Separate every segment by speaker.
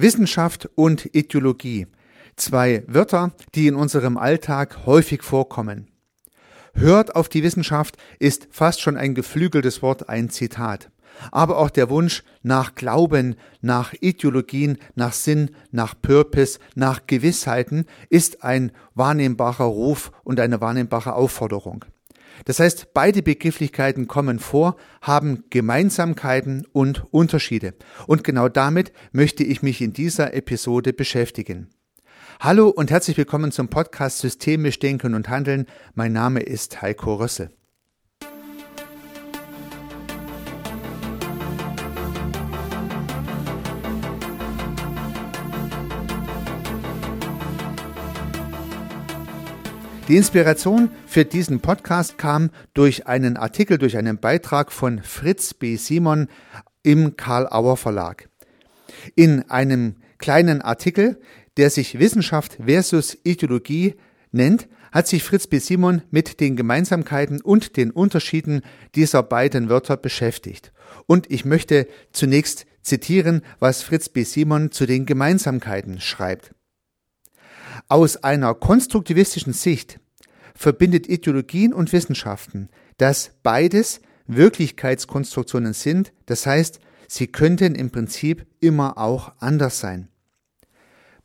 Speaker 1: Wissenschaft und Ideologie. Zwei Wörter, die in unserem Alltag häufig vorkommen. Hört auf die Wissenschaft ist fast schon ein geflügeltes Wort, ein Zitat. Aber auch der Wunsch nach Glauben, nach Ideologien, nach Sinn, nach Purpose, nach Gewissheiten ist ein wahrnehmbarer Ruf und eine wahrnehmbare Aufforderung. Das heißt, beide Begrifflichkeiten kommen vor, haben Gemeinsamkeiten und Unterschiede. Und genau damit möchte ich mich in dieser Episode beschäftigen. Hallo und herzlich willkommen zum Podcast Systemisch Denken und Handeln. Mein Name ist Heiko Rössel. Die Inspiration für diesen Podcast kam durch einen Artikel, durch einen Beitrag von Fritz B. Simon im Karl Auer Verlag. In einem kleinen Artikel, der sich Wissenschaft versus Ideologie nennt, hat sich Fritz B. Simon mit den Gemeinsamkeiten und den Unterschieden dieser beiden Wörter beschäftigt. Und ich möchte zunächst zitieren, was Fritz B. Simon zu den Gemeinsamkeiten schreibt. Aus einer konstruktivistischen Sicht verbindet Ideologien und Wissenschaften, dass beides Wirklichkeitskonstruktionen sind, das heißt, sie könnten im Prinzip immer auch anders sein.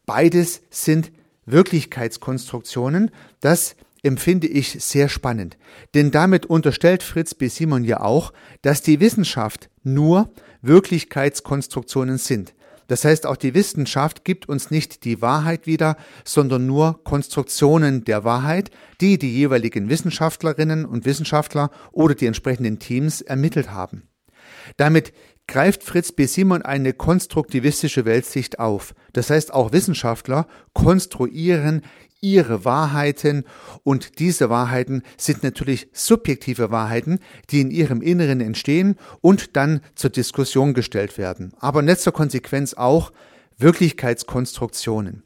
Speaker 1: Beides sind Wirklichkeitskonstruktionen, das empfinde ich sehr spannend, denn damit unterstellt Fritz B. Simon ja auch, dass die Wissenschaft nur Wirklichkeitskonstruktionen sind. Das heißt, auch die Wissenschaft gibt uns nicht die Wahrheit wieder, sondern nur Konstruktionen der Wahrheit, die die jeweiligen Wissenschaftlerinnen und Wissenschaftler oder die entsprechenden Teams ermittelt haben. Damit greift Fritz B. Simon eine konstruktivistische Weltsicht auf. Das heißt, auch Wissenschaftler konstruieren ihre Wahrheiten und diese Wahrheiten sind natürlich subjektive Wahrheiten, die in ihrem Inneren entstehen und dann zur Diskussion gestellt werden. Aber in letzter Konsequenz auch Wirklichkeitskonstruktionen.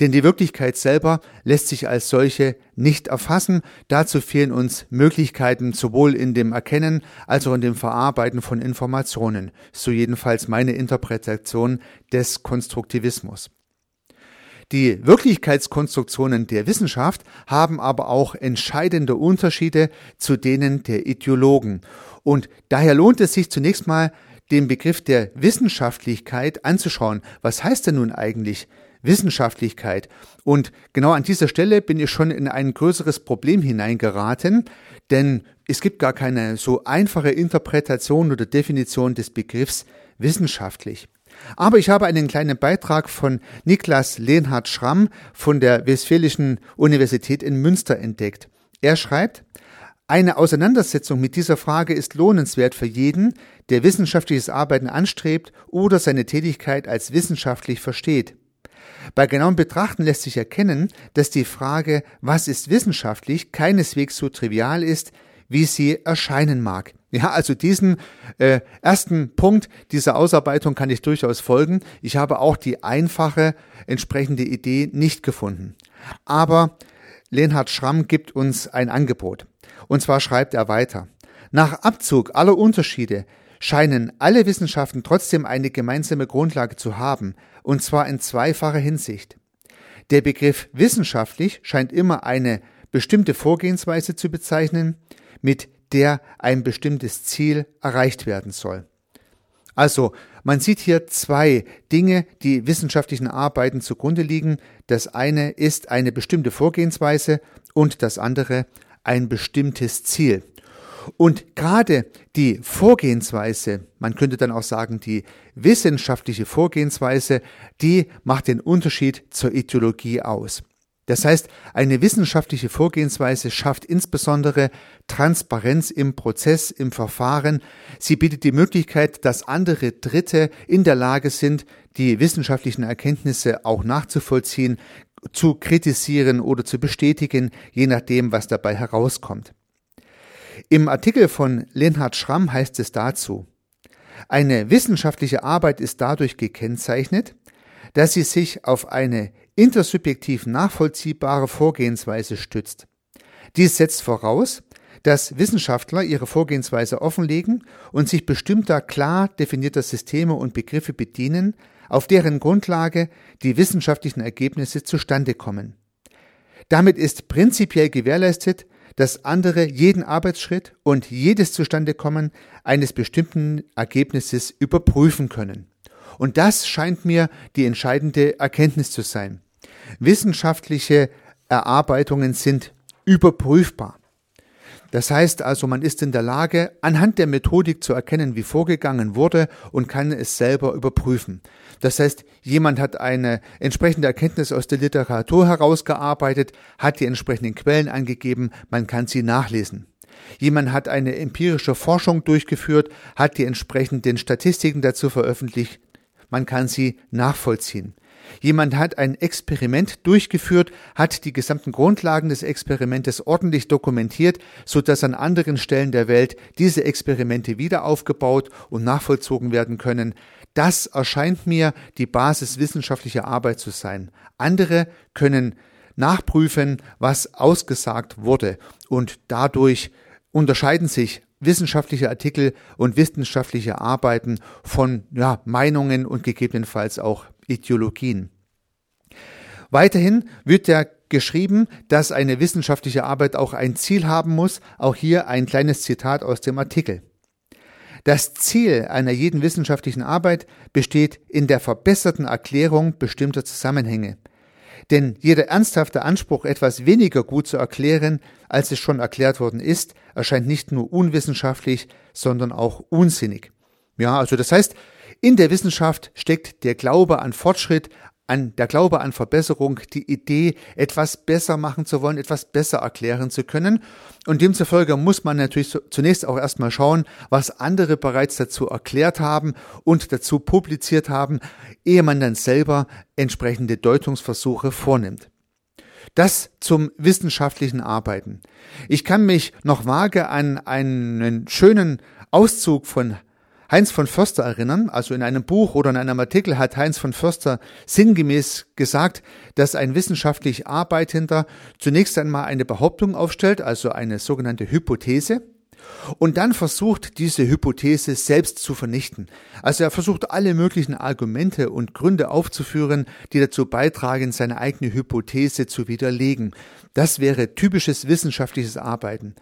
Speaker 1: Denn die Wirklichkeit selber lässt sich als solche nicht erfassen. Dazu fehlen uns Möglichkeiten sowohl in dem Erkennen als auch in dem Verarbeiten von Informationen. So jedenfalls meine Interpretation des Konstruktivismus. Die Wirklichkeitskonstruktionen der Wissenschaft haben aber auch entscheidende Unterschiede zu denen der Ideologen. Und daher lohnt es sich zunächst mal, den Begriff der Wissenschaftlichkeit anzuschauen. Was heißt denn nun eigentlich Wissenschaftlichkeit? Und genau an dieser Stelle bin ich schon in ein größeres Problem hineingeraten, denn es gibt gar keine so einfache Interpretation oder Definition des Begriffs wissenschaftlich. Aber ich habe einen kleinen Beitrag von Niklas Lehnhard Schramm von der Westfälischen Universität in Münster entdeckt. Er schreibt, eine Auseinandersetzung mit dieser Frage ist lohnenswert für jeden, der wissenschaftliches Arbeiten anstrebt oder seine Tätigkeit als wissenschaftlich versteht. Bei genauem Betrachten lässt sich erkennen, dass die Frage, was ist wissenschaftlich, keineswegs so trivial ist, wie sie erscheinen mag. Ja, also diesen äh, ersten Punkt dieser Ausarbeitung kann ich durchaus folgen. Ich habe auch die einfache entsprechende Idee nicht gefunden. Aber Lenhard Schramm gibt uns ein Angebot. Und zwar schreibt er weiter. Nach Abzug aller Unterschiede scheinen alle Wissenschaften trotzdem eine gemeinsame Grundlage zu haben, und zwar in zweifacher Hinsicht. Der Begriff wissenschaftlich scheint immer eine bestimmte Vorgehensweise zu bezeichnen, mit der ein bestimmtes Ziel erreicht werden soll. Also, man sieht hier zwei Dinge, die wissenschaftlichen Arbeiten zugrunde liegen. Das eine ist eine bestimmte Vorgehensweise und das andere ein bestimmtes Ziel. Und gerade die Vorgehensweise, man könnte dann auch sagen, die wissenschaftliche Vorgehensweise, die macht den Unterschied zur Ideologie aus. Das heißt, eine wissenschaftliche Vorgehensweise schafft insbesondere Transparenz im Prozess, im Verfahren. Sie bietet die Möglichkeit, dass andere Dritte in der Lage sind, die wissenschaftlichen Erkenntnisse auch nachzuvollziehen, zu kritisieren oder zu bestätigen, je nachdem, was dabei herauskommt. Im Artikel von Lenhard Schramm heißt es dazu, eine wissenschaftliche Arbeit ist dadurch gekennzeichnet, dass sie sich auf eine intersubjektiv nachvollziehbare Vorgehensweise stützt. Dies setzt voraus, dass Wissenschaftler ihre Vorgehensweise offenlegen und sich bestimmter klar definierter Systeme und Begriffe bedienen, auf deren Grundlage die wissenschaftlichen Ergebnisse zustande kommen. Damit ist prinzipiell gewährleistet, dass andere jeden Arbeitsschritt und jedes Zustandekommen eines bestimmten Ergebnisses überprüfen können. Und das scheint mir die entscheidende Erkenntnis zu sein. Wissenschaftliche Erarbeitungen sind überprüfbar. Das heißt also, man ist in der Lage, anhand der Methodik zu erkennen, wie vorgegangen wurde und kann es selber überprüfen. Das heißt, jemand hat eine entsprechende Erkenntnis aus der Literatur herausgearbeitet, hat die entsprechenden Quellen angegeben, man kann sie nachlesen. Jemand hat eine empirische Forschung durchgeführt, hat die entsprechenden Statistiken dazu veröffentlicht, man kann sie nachvollziehen. Jemand hat ein Experiment durchgeführt, hat die gesamten Grundlagen des Experimentes ordentlich dokumentiert, so dass an anderen Stellen der Welt diese Experimente wieder aufgebaut und nachvollzogen werden können. Das erscheint mir die Basis wissenschaftlicher Arbeit zu sein. Andere können nachprüfen, was ausgesagt wurde und dadurch unterscheiden sich wissenschaftliche Artikel und wissenschaftliche Arbeiten von ja, Meinungen und gegebenenfalls auch Ideologien. Weiterhin wird ja geschrieben, dass eine wissenschaftliche Arbeit auch ein Ziel haben muss. Auch hier ein kleines Zitat aus dem Artikel. Das Ziel einer jeden wissenschaftlichen Arbeit besteht in der verbesserten Erklärung bestimmter Zusammenhänge. Denn jeder ernsthafte Anspruch, etwas weniger gut zu erklären, als es schon erklärt worden ist, erscheint nicht nur unwissenschaftlich, sondern auch unsinnig. Ja, also das heißt, in der Wissenschaft steckt der Glaube an Fortschritt, an der Glaube an Verbesserung, die Idee, etwas besser machen zu wollen, etwas besser erklären zu können. Und demzufolge muss man natürlich zunächst auch erstmal schauen, was andere bereits dazu erklärt haben und dazu publiziert haben, ehe man dann selber entsprechende Deutungsversuche vornimmt. Das zum wissenschaftlichen Arbeiten. Ich kann mich noch vage an einen schönen Auszug von Heinz von Förster erinnern. Also in einem Buch oder in einem Artikel hat Heinz von Förster sinngemäß gesagt, dass ein wissenschaftlich Arbeitender zunächst einmal eine Behauptung aufstellt, also eine sogenannte Hypothese, und dann versucht, diese Hypothese selbst zu vernichten. Also er versucht alle möglichen Argumente und Gründe aufzuführen, die dazu beitragen, seine eigene Hypothese zu widerlegen. Das wäre typisches wissenschaftliches Arbeiten.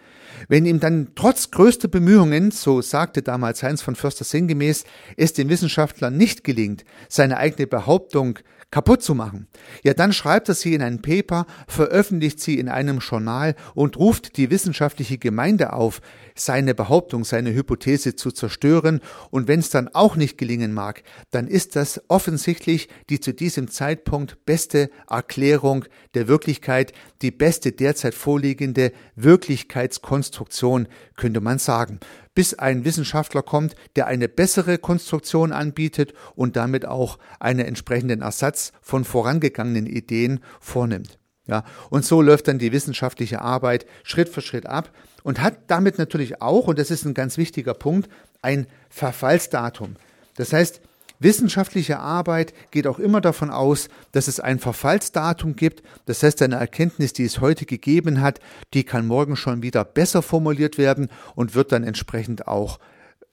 Speaker 1: Wenn ihm dann trotz größter Bemühungen, so sagte damals Heinz von Förster sinngemäß, es dem Wissenschaftler nicht gelingt, seine eigene Behauptung kaputt zu machen. Ja, dann schreibt er sie in ein Paper, veröffentlicht sie in einem Journal und ruft die wissenschaftliche Gemeinde auf, seine Behauptung, seine Hypothese zu zerstören. Und wenn es dann auch nicht gelingen mag, dann ist das offensichtlich die zu diesem Zeitpunkt beste Erklärung der Wirklichkeit, die beste derzeit vorliegende Wirklichkeitskonstruktion, könnte man sagen bis ein Wissenschaftler kommt, der eine bessere Konstruktion anbietet und damit auch einen entsprechenden Ersatz von vorangegangenen Ideen vornimmt. Ja, und so läuft dann die wissenschaftliche Arbeit Schritt für Schritt ab und hat damit natürlich auch, und das ist ein ganz wichtiger Punkt, ein Verfallsdatum. Das heißt, Wissenschaftliche Arbeit geht auch immer davon aus, dass es ein Verfallsdatum gibt. Das heißt, eine Erkenntnis, die es heute gegeben hat, die kann morgen schon wieder besser formuliert werden und wird dann entsprechend auch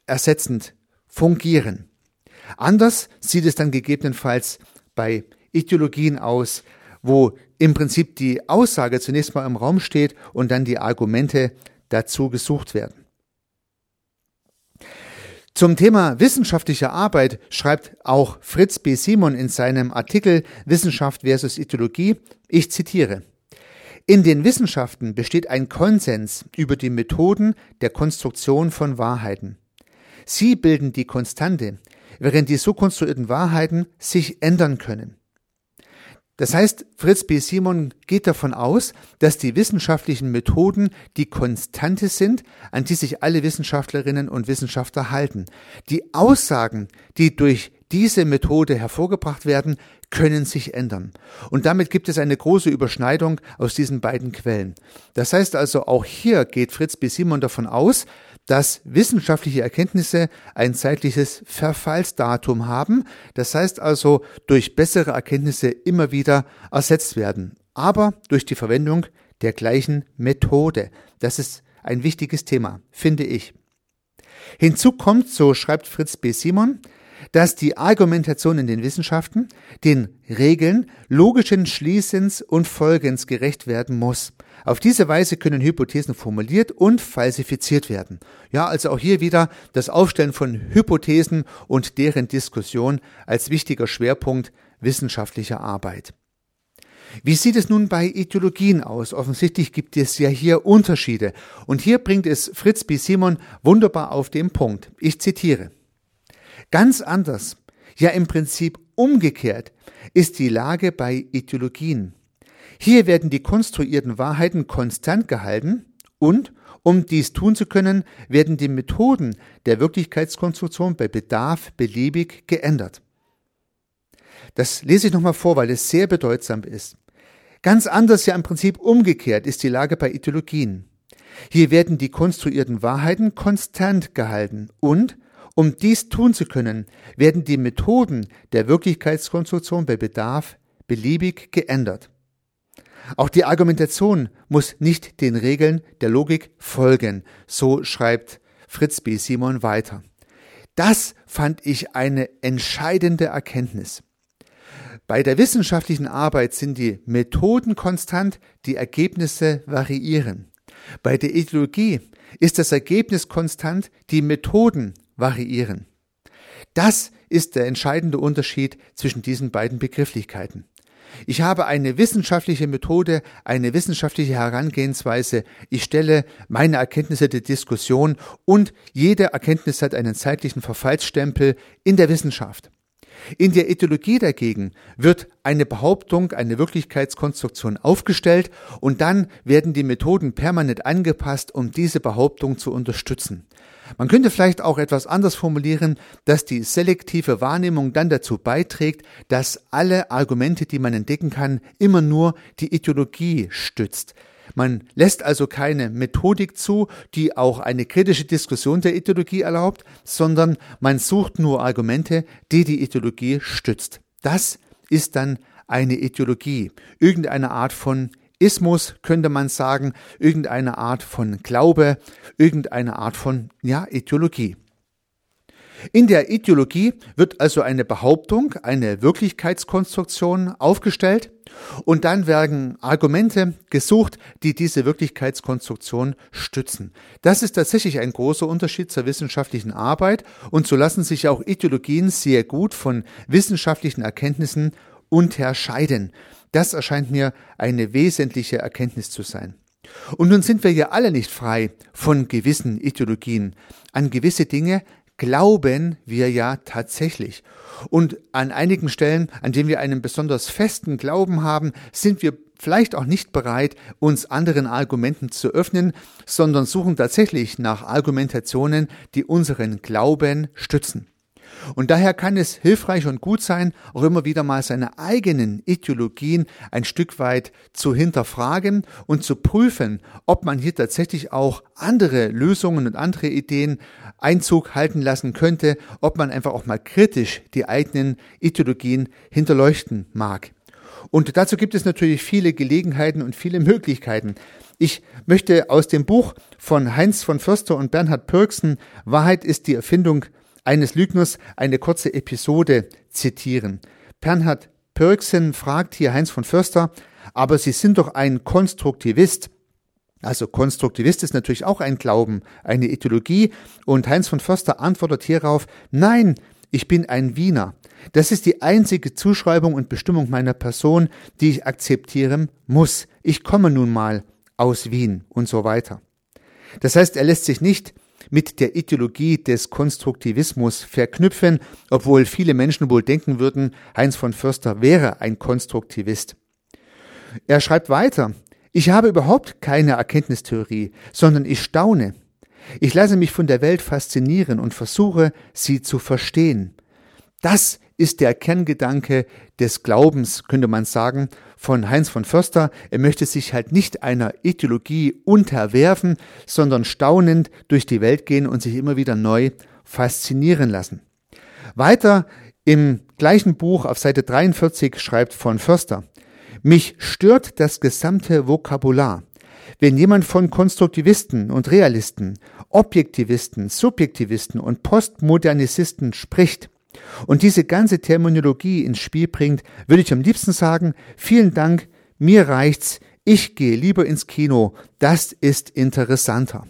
Speaker 1: ersetzend fungieren. Anders sieht es dann gegebenenfalls bei Ideologien aus, wo im Prinzip die Aussage zunächst mal im Raum steht und dann die Argumente dazu gesucht werden. Zum Thema wissenschaftliche Arbeit schreibt auch Fritz B. Simon in seinem Artikel Wissenschaft versus Ideologie, ich zitiere, in den Wissenschaften besteht ein Konsens über die Methoden der Konstruktion von Wahrheiten. Sie bilden die Konstante, während die so konstruierten Wahrheiten sich ändern können. Das heißt, Fritz B. Simon geht davon aus, dass die wissenschaftlichen Methoden die Konstante sind, an die sich alle Wissenschaftlerinnen und Wissenschaftler halten. Die Aussagen, die durch diese Methode hervorgebracht werden, können sich ändern. Und damit gibt es eine große Überschneidung aus diesen beiden Quellen. Das heißt also, auch hier geht Fritz B. Simon davon aus, dass wissenschaftliche Erkenntnisse ein zeitliches Verfallsdatum haben. Das heißt also, durch bessere Erkenntnisse immer wieder ersetzt werden. Aber durch die Verwendung der gleichen Methode. Das ist ein wichtiges Thema, finde ich. Hinzu kommt, so schreibt Fritz B. Simon, dass die Argumentation in den Wissenschaften den Regeln logischen Schließens und Folgens gerecht werden muss. Auf diese Weise können Hypothesen formuliert und falsifiziert werden. Ja, also auch hier wieder das Aufstellen von Hypothesen und deren Diskussion als wichtiger Schwerpunkt wissenschaftlicher Arbeit. Wie sieht es nun bei Ideologien aus? Offensichtlich gibt es ja hier Unterschiede. Und hier bringt es Fritz B. Simon wunderbar auf den Punkt. Ich zitiere. Ganz anders, ja im Prinzip umgekehrt, ist die Lage bei Ideologien. Hier werden die konstruierten Wahrheiten konstant gehalten und, um dies tun zu können, werden die Methoden der Wirklichkeitskonstruktion bei Bedarf beliebig geändert. Das lese ich nochmal vor, weil es sehr bedeutsam ist. Ganz anders, ja im Prinzip umgekehrt ist die Lage bei Ideologien. Hier werden die konstruierten Wahrheiten konstant gehalten und, um dies tun zu können, werden die Methoden der Wirklichkeitskonstruktion bei Bedarf beliebig geändert. Auch die Argumentation muss nicht den Regeln der Logik folgen, so schreibt Fritz B. Simon weiter. Das fand ich eine entscheidende Erkenntnis. Bei der wissenschaftlichen Arbeit sind die Methoden konstant, die Ergebnisse variieren. Bei der Ideologie ist das Ergebnis konstant, die Methoden variieren. Das ist der entscheidende Unterschied zwischen diesen beiden Begrifflichkeiten. Ich habe eine wissenschaftliche Methode, eine wissenschaftliche Herangehensweise. Ich stelle meine Erkenntnisse der Diskussion und jede Erkenntnis hat einen zeitlichen Verfallsstempel in der Wissenschaft. In der Ethologie dagegen wird eine Behauptung, eine Wirklichkeitskonstruktion aufgestellt und dann werden die Methoden permanent angepasst, um diese Behauptung zu unterstützen. Man könnte vielleicht auch etwas anders formulieren, dass die selektive Wahrnehmung dann dazu beiträgt, dass alle Argumente, die man entdecken kann, immer nur die Ideologie stützt. Man lässt also keine Methodik zu, die auch eine kritische Diskussion der Ideologie erlaubt, sondern man sucht nur Argumente, die die Ideologie stützt. Das ist dann eine Ideologie, irgendeine Art von Ismus könnte man sagen, irgendeine Art von Glaube, irgendeine Art von ja, Ideologie. In der Ideologie wird also eine Behauptung, eine Wirklichkeitskonstruktion aufgestellt und dann werden Argumente gesucht, die diese Wirklichkeitskonstruktion stützen. Das ist tatsächlich ein großer Unterschied zur wissenschaftlichen Arbeit und so lassen sich auch Ideologien sehr gut von wissenschaftlichen Erkenntnissen unterscheiden. Das erscheint mir eine wesentliche Erkenntnis zu sein. Und nun sind wir ja alle nicht frei von gewissen Ideologien. An gewisse Dinge glauben wir ja tatsächlich. Und an einigen Stellen, an denen wir einen besonders festen Glauben haben, sind wir vielleicht auch nicht bereit, uns anderen Argumenten zu öffnen, sondern suchen tatsächlich nach Argumentationen, die unseren Glauben stützen. Und daher kann es hilfreich und gut sein, auch immer wieder mal seine eigenen Ideologien ein Stück weit zu hinterfragen und zu prüfen, ob man hier tatsächlich auch andere Lösungen und andere Ideen Einzug halten lassen könnte, ob man einfach auch mal kritisch die eigenen Ideologien hinterleuchten mag. Und dazu gibt es natürlich viele Gelegenheiten und viele Möglichkeiten. Ich möchte aus dem Buch von Heinz von Förster und Bernhard Pürksen Wahrheit ist die Erfindung eines Lügners eine kurze Episode zitieren. Bernhard Pörksen fragt hier Heinz von Förster, aber Sie sind doch ein Konstruktivist. Also Konstruktivist ist natürlich auch ein Glauben, eine Ideologie. Und Heinz von Förster antwortet hierauf, nein, ich bin ein Wiener. Das ist die einzige Zuschreibung und Bestimmung meiner Person, die ich akzeptieren muss. Ich komme nun mal aus Wien und so weiter. Das heißt, er lässt sich nicht mit der Ideologie des Konstruktivismus verknüpfen, obwohl viele Menschen wohl denken würden, Heinz von Förster wäre ein Konstruktivist. Er schreibt weiter, ich habe überhaupt keine Erkenntnistheorie, sondern ich staune. Ich lasse mich von der Welt faszinieren und versuche, sie zu verstehen. Das ist der Kerngedanke des Glaubens, könnte man sagen, von Heinz von Förster. Er möchte sich halt nicht einer Ideologie unterwerfen, sondern staunend durch die Welt gehen und sich immer wieder neu faszinieren lassen. Weiter im gleichen Buch auf Seite 43 schreibt von Förster, mich stört das gesamte Vokabular. Wenn jemand von Konstruktivisten und Realisten, Objektivisten, Subjektivisten und Postmodernisisten spricht, und diese ganze Terminologie ins Spiel bringt, würde ich am liebsten sagen, vielen Dank, mir reicht's, ich gehe lieber ins Kino, das ist interessanter.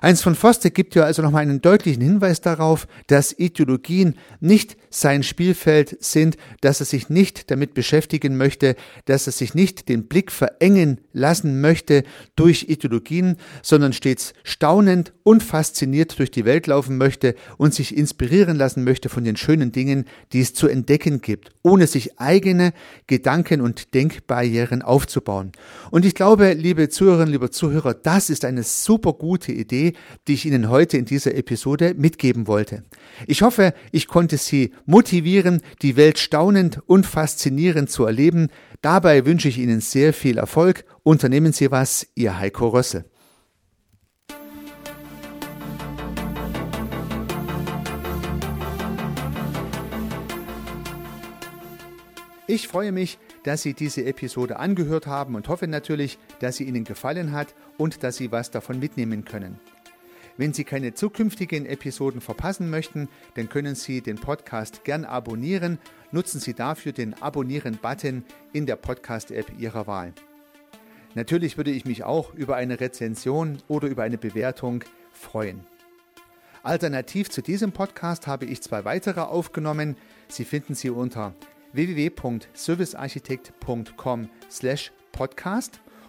Speaker 1: Heinz von Foster gibt ja also nochmal einen deutlichen Hinweis darauf, dass Ideologien nicht sein Spielfeld sind, dass er sich nicht damit beschäftigen möchte, dass er sich nicht den Blick verengen lassen möchte durch Ideologien, sondern stets staunend und fasziniert durch die Welt laufen möchte und sich inspirieren lassen möchte von den schönen Dingen, die es zu entdecken gibt, ohne sich eigene Gedanken und Denkbarrieren aufzubauen. Und ich glaube, liebe Zuhörerinnen, liebe Zuhörer, das ist eine super gute Idee, die ich Ihnen heute in dieser Episode mitgeben wollte. Ich hoffe, ich konnte Sie motivieren, die Welt staunend und faszinierend zu erleben. Dabei wünsche ich Ihnen sehr viel Erfolg. Unternehmen Sie was, Ihr Heiko Rössel. Ich freue mich, dass Sie diese Episode angehört haben und hoffe natürlich, dass sie Ihnen gefallen hat und dass Sie was davon mitnehmen können. Wenn Sie keine zukünftigen Episoden verpassen möchten, dann können Sie den Podcast gern abonnieren. Nutzen Sie dafür den Abonnieren-Button in der Podcast-App Ihrer Wahl. Natürlich würde ich mich auch über eine Rezension oder über eine Bewertung freuen. Alternativ zu diesem Podcast habe ich zwei weitere aufgenommen. Sie finden sie unter www.servicearchitekt.com/podcast